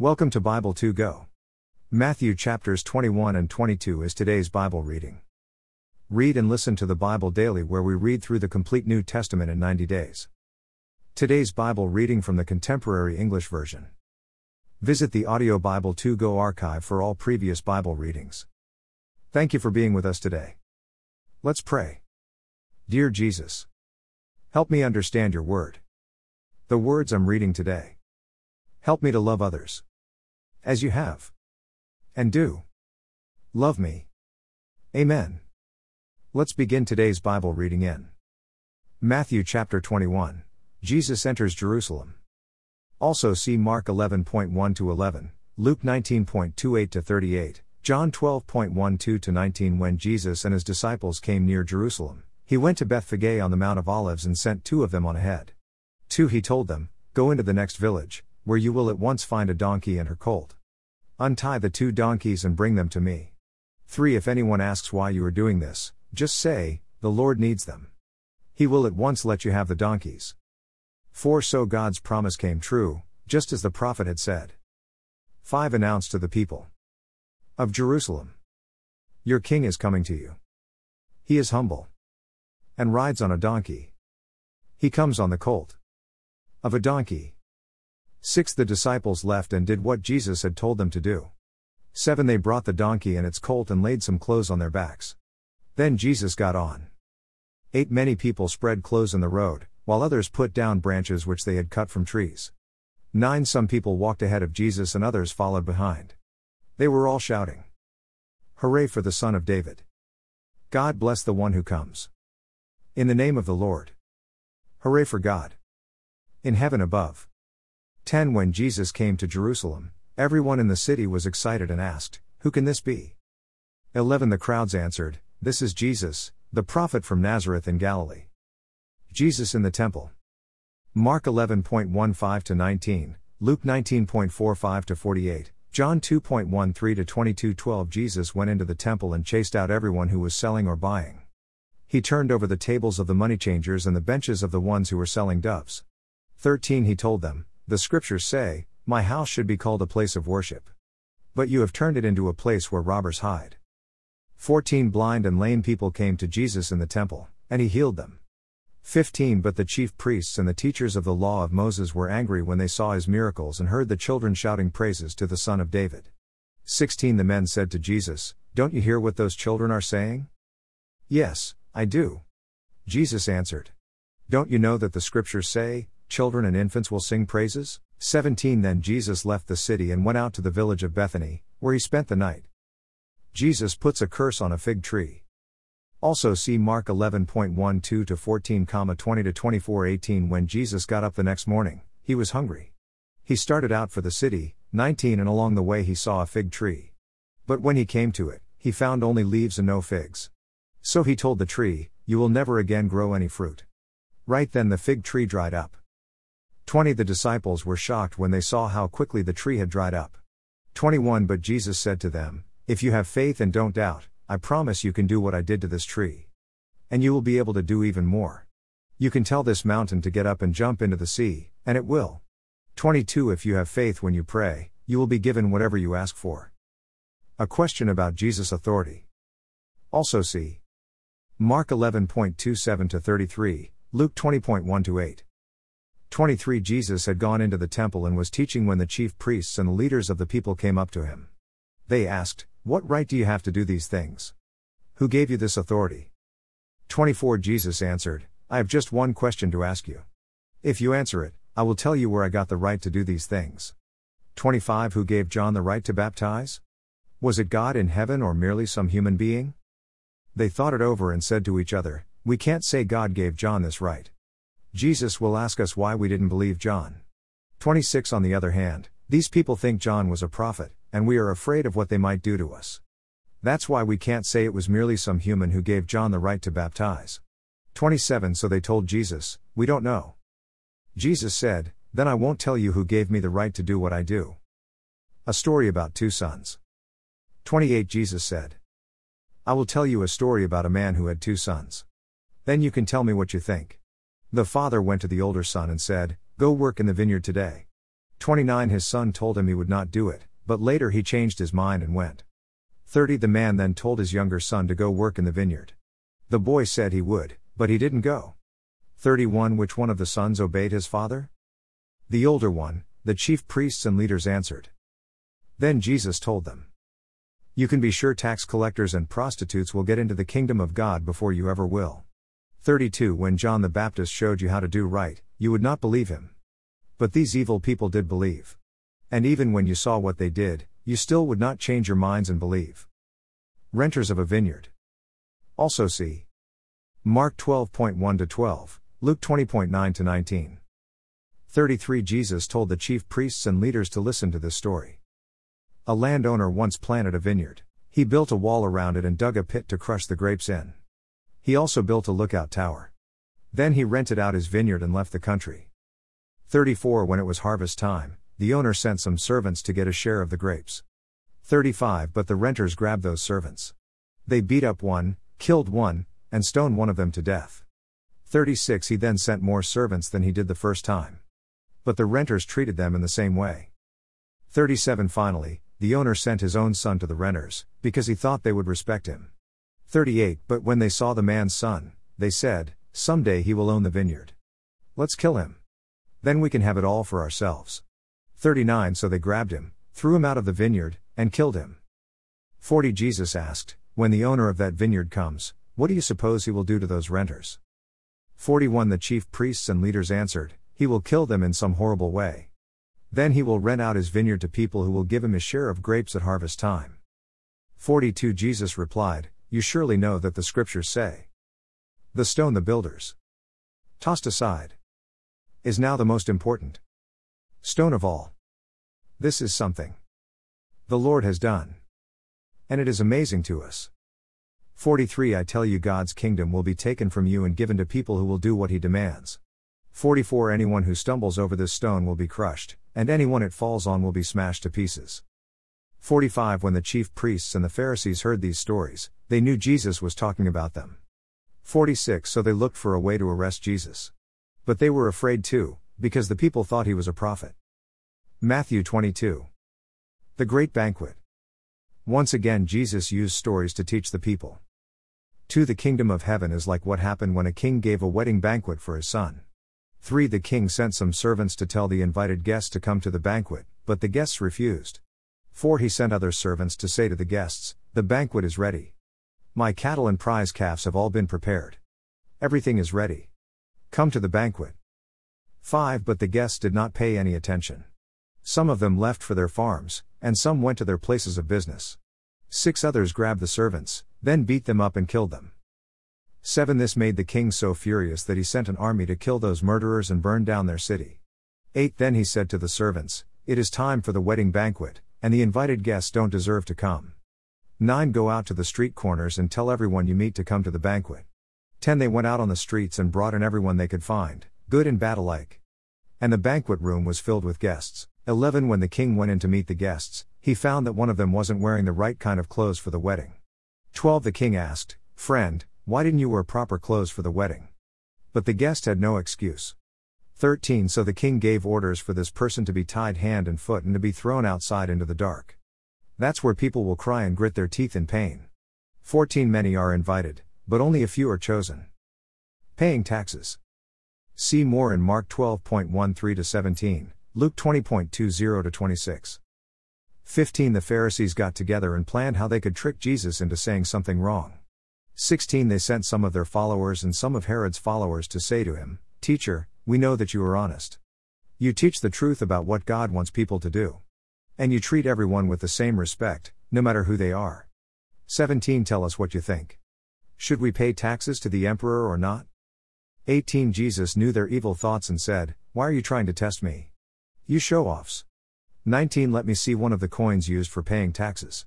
Welcome to Bible 2 Go. Matthew chapters 21 and 22 is today's Bible reading. Read and listen to the Bible daily, where we read through the complete New Testament in 90 days. Today's Bible reading from the Contemporary English Version. Visit the Audio Bible 2 Go archive for all previous Bible readings. Thank you for being with us today. Let's pray. Dear Jesus, help me understand your word. The words I'm reading today. Help me to love others. As you have. And do. Love me. Amen. Let's begin today's Bible reading in Matthew chapter 21. Jesus enters Jerusalem. Also see Mark 11.1 to 11, Luke 19.28 to 38, John 12.12 to 19 When Jesus and his disciples came near Jerusalem, he went to Bethphage on the Mount of Olives and sent two of them on ahead. Two he told them, Go into the next village, where you will at once find a donkey and her colt. Untie the two donkeys and bring them to me. 3. If anyone asks why you are doing this, just say, The Lord needs them. He will at once let you have the donkeys. 4. So God's promise came true, just as the prophet had said. 5. Announce to the people of Jerusalem Your king is coming to you. He is humble and rides on a donkey. He comes on the colt of a donkey. 6. The disciples left and did what Jesus had told them to do. 7. They brought the donkey and its colt and laid some clothes on their backs. Then Jesus got on. 8. Many people spread clothes in the road, while others put down branches which they had cut from trees. 9. Some people walked ahead of Jesus and others followed behind. They were all shouting, Hooray for the Son of David! God bless the one who comes. In the name of the Lord. Hooray for God! In heaven above. 10 When Jesus came to Jerusalem, everyone in the city was excited and asked, Who can this be? 11 The crowds answered, This is Jesus, the prophet from Nazareth in Galilee. Jesus in the Temple. Mark 11.15 to 19, Luke 19.45 to 48, John 2.13 to 22 12 Jesus went into the temple and chased out everyone who was selling or buying. He turned over the tables of the money changers and the benches of the ones who were selling doves. 13 He told them, the scriptures say, My house should be called a place of worship. But you have turned it into a place where robbers hide. 14 Blind and lame people came to Jesus in the temple, and he healed them. 15 But the chief priests and the teachers of the law of Moses were angry when they saw his miracles and heard the children shouting praises to the Son of David. 16 The men said to Jesus, Don't you hear what those children are saying? Yes, I do. Jesus answered. Don't you know that the scriptures say, children and infants will sing praises? 17 Then Jesus left the city and went out to the village of Bethany, where he spent the night. Jesus puts a curse on a fig tree. Also see Mark 11.12 to 14, 20 to 24, 18 When Jesus got up the next morning, he was hungry. He started out for the city, 19 and along the way he saw a fig tree. But when he came to it, he found only leaves and no figs. So he told the tree, You will never again grow any fruit. Right then the fig tree dried up. 20 The disciples were shocked when they saw how quickly the tree had dried up. 21 But Jesus said to them, If you have faith and don't doubt, I promise you can do what I did to this tree. And you will be able to do even more. You can tell this mountain to get up and jump into the sea, and it will. 22 If you have faith when you pray, you will be given whatever you ask for. A question about Jesus' authority. Also see Mark 11.27 to 33, Luke 20.1 to 8. 23 Jesus had gone into the temple and was teaching when the chief priests and the leaders of the people came up to him. They asked, What right do you have to do these things? Who gave you this authority? 24 Jesus answered, I have just one question to ask you. If you answer it, I will tell you where I got the right to do these things. 25 Who gave John the right to baptize? Was it God in heaven or merely some human being? They thought it over and said to each other, We can't say God gave John this right. Jesus will ask us why we didn't believe John. 26 On the other hand, these people think John was a prophet, and we are afraid of what they might do to us. That's why we can't say it was merely some human who gave John the right to baptize. 27 So they told Jesus, We don't know. Jesus said, Then I won't tell you who gave me the right to do what I do. A story about two sons. 28 Jesus said, I will tell you a story about a man who had two sons. Then you can tell me what you think. The father went to the older son and said, Go work in the vineyard today. 29 His son told him he would not do it, but later he changed his mind and went. 30 The man then told his younger son to go work in the vineyard. The boy said he would, but he didn't go. 31 Which one of the sons obeyed his father? The older one, the chief priests and leaders answered. Then Jesus told them. You can be sure tax collectors and prostitutes will get into the kingdom of God before you ever will. 32 When John the Baptist showed you how to do right, you would not believe him. But these evil people did believe. And even when you saw what they did, you still would not change your minds and believe. Renters of a vineyard. Also see Mark 12.1 to 12, Luke 20.9 to 19. 33 Jesus told the chief priests and leaders to listen to this story. A landowner once planted a vineyard. He built a wall around it and dug a pit to crush the grapes in. He also built a lookout tower. Then he rented out his vineyard and left the country. 34 When it was harvest time, the owner sent some servants to get a share of the grapes. 35 But the renters grabbed those servants. They beat up one, killed one, and stoned one of them to death. 36 He then sent more servants than he did the first time. But the renters treated them in the same way. 37 Finally, the owner sent his own son to the renters, because he thought they would respect him. 38 But when they saw the man's son, they said, Someday he will own the vineyard. Let's kill him. Then we can have it all for ourselves. 39 So they grabbed him, threw him out of the vineyard, and killed him. 40 Jesus asked, When the owner of that vineyard comes, what do you suppose he will do to those renters? 41 The chief priests and leaders answered, He will kill them in some horrible way. Then he will rent out his vineyard to people who will give him his share of grapes at harvest time. 42 Jesus replied, You surely know that the scriptures say, The stone the builders tossed aside is now the most important stone of all. This is something the Lord has done. And it is amazing to us. 43 I tell you, God's kingdom will be taken from you and given to people who will do what he demands. 44 Anyone who stumbles over this stone will be crushed, and anyone it falls on will be smashed to pieces. 45 When the chief priests and the Pharisees heard these stories, they knew Jesus was talking about them. 46 So they looked for a way to arrest Jesus. But they were afraid too, because the people thought he was a prophet. Matthew 22. The Great Banquet. Once again, Jesus used stories to teach the people. 2. The kingdom of heaven is like what happened when a king gave a wedding banquet for his son. 3. The king sent some servants to tell the invited guests to come to the banquet, but the guests refused. 4. He sent other servants to say to the guests, The banquet is ready. My cattle and prize calves have all been prepared. Everything is ready. Come to the banquet. 5. But the guests did not pay any attention. Some of them left for their farms, and some went to their places of business. Six others grabbed the servants, then beat them up and killed them. 7. This made the king so furious that he sent an army to kill those murderers and burn down their city. 8. Then he said to the servants, It is time for the wedding banquet, and the invited guests don't deserve to come. 9. Go out to the street corners and tell everyone you meet to come to the banquet. 10 They went out on the streets and brought in everyone they could find, good and bad alike. And the banquet room was filled with guests. 11 When the king went in to meet the guests, he found that one of them wasn't wearing the right kind of clothes for the wedding. 12 The king asked, Friend, why didn't you wear proper clothes for the wedding? But the guest had no excuse. 13 So the king gave orders for this person to be tied hand and foot and to be thrown outside into the dark. That's where people will cry and grit their teeth in pain. 14 Many are invited, but only a few are chosen. Paying taxes. See more in Mark 12.13 to 17, Luke 20.20 to 26. 15 The Pharisees got together and planned how they could trick Jesus into saying something wrong. 16 They sent some of their followers and some of Herod's followers to say to him, Teacher, we know that you are honest. You teach the truth about what God wants people to do. And you treat everyone with the same respect, no matter who they are. 17 Tell us what you think. Should we pay taxes to the emperor or not? 18 Jesus knew their evil thoughts and said, Why are you trying to test me? You show offs. 19 Let me see one of the coins used for paying taxes.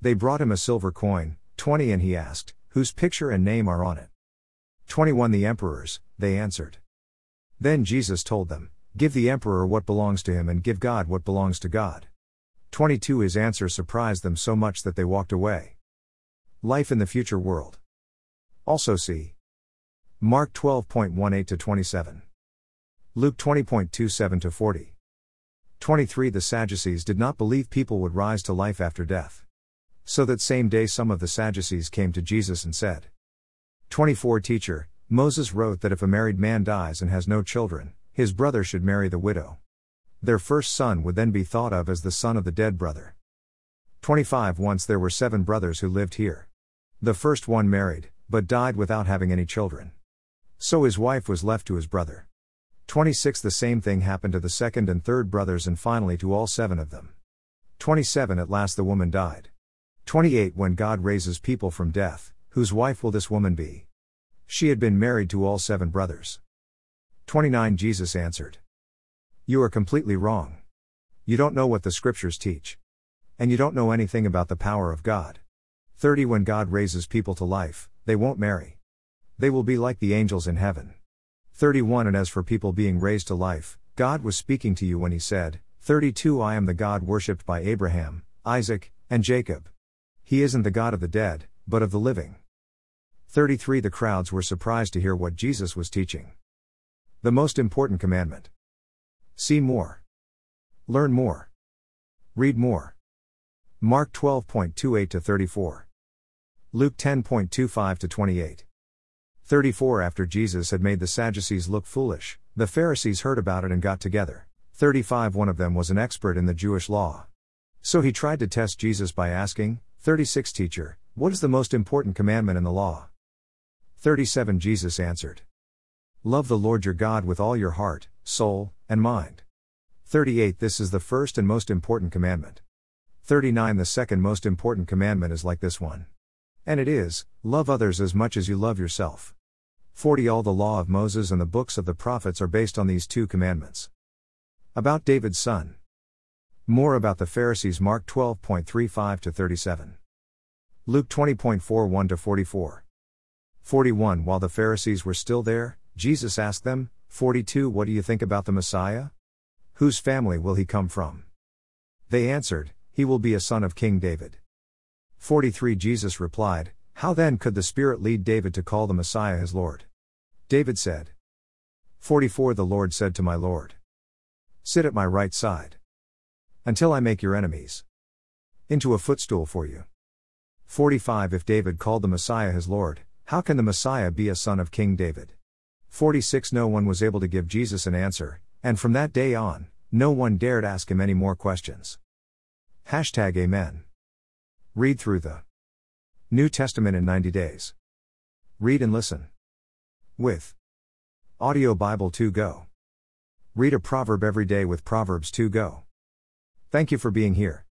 They brought him a silver coin, 20, and he asked, Whose picture and name are on it? 21 The emperors, they answered. Then Jesus told them, Give the emperor what belongs to him and give God what belongs to God. 22 His answer surprised them so much that they walked away. Life in the future world. Also see Mark 12.18 to 27. Luke 20.27 to 40. 23 The Sadducees did not believe people would rise to life after death. So that same day, some of the Sadducees came to Jesus and said, 24 Teacher, Moses wrote that if a married man dies and has no children, his brother should marry the widow. Their first son would then be thought of as the son of the dead brother. 25 Once there were seven brothers who lived here. The first one married, but died without having any children. So his wife was left to his brother. 26 The same thing happened to the second and third brothers and finally to all seven of them. 27 At last the woman died. 28 When God raises people from death, whose wife will this woman be? She had been married to all seven brothers. 29 Jesus answered. You are completely wrong. You don't know what the scriptures teach. And you don't know anything about the power of God. 30 When God raises people to life, they won't marry. They will be like the angels in heaven. 31 And as for people being raised to life, God was speaking to you when He said, 32 I am the God worshipped by Abraham, Isaac, and Jacob. He isn't the God of the dead, but of the living. 33 The crowds were surprised to hear what Jesus was teaching. The most important commandment. See more. Learn more. Read more. Mark 12.28 to 34. Luke 10.25 to 28. 34 After Jesus had made the Sadducees look foolish, the Pharisees heard about it and got together. 35 One of them was an expert in the Jewish law. So he tried to test Jesus by asking, 36 Teacher, what is the most important commandment in the law? 37 Jesus answered. Love the Lord your God with all your heart, soul, and mind. 38 This is the first and most important commandment. 39 The second most important commandment is like this one. And it is, love others as much as you love yourself. 40 All the law of Moses and the books of the prophets are based on these two commandments. About David's son. More about the Pharisees Mark 12.35 to 37. Luke 20.41 to 44. 41 While the Pharisees were still there, Jesus asked them, 42 What do you think about the Messiah? Whose family will he come from? They answered, He will be a son of King David. 43 Jesus replied, How then could the Spirit lead David to call the Messiah his Lord? David said, 44 The Lord said to my Lord, Sit at my right side. Until I make your enemies into a footstool for you. 45 If David called the Messiah his Lord, how can the Messiah be a son of King David? 46 No one was able to give Jesus an answer, and from that day on, no one dared ask him any more questions. Hashtag Amen. Read through the New Testament in 90 days. Read and listen. With Audio Bible 2 Go. Read a proverb every day with Proverbs 2 Go. Thank you for being here.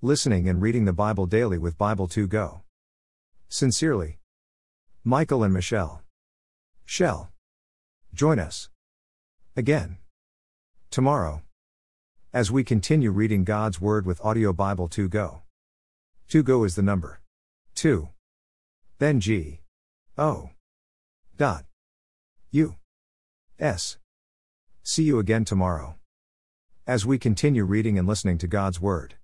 Listening and reading the Bible daily with Bible 2 Go. Sincerely, Michael and Michelle. Shell. Join us. Again. Tomorrow. As we continue reading God's Word with Audio Bible 2 Go. 2 Go is the number. 2. Then G. O. Dot. U. S. See you again tomorrow. As we continue reading and listening to God's Word.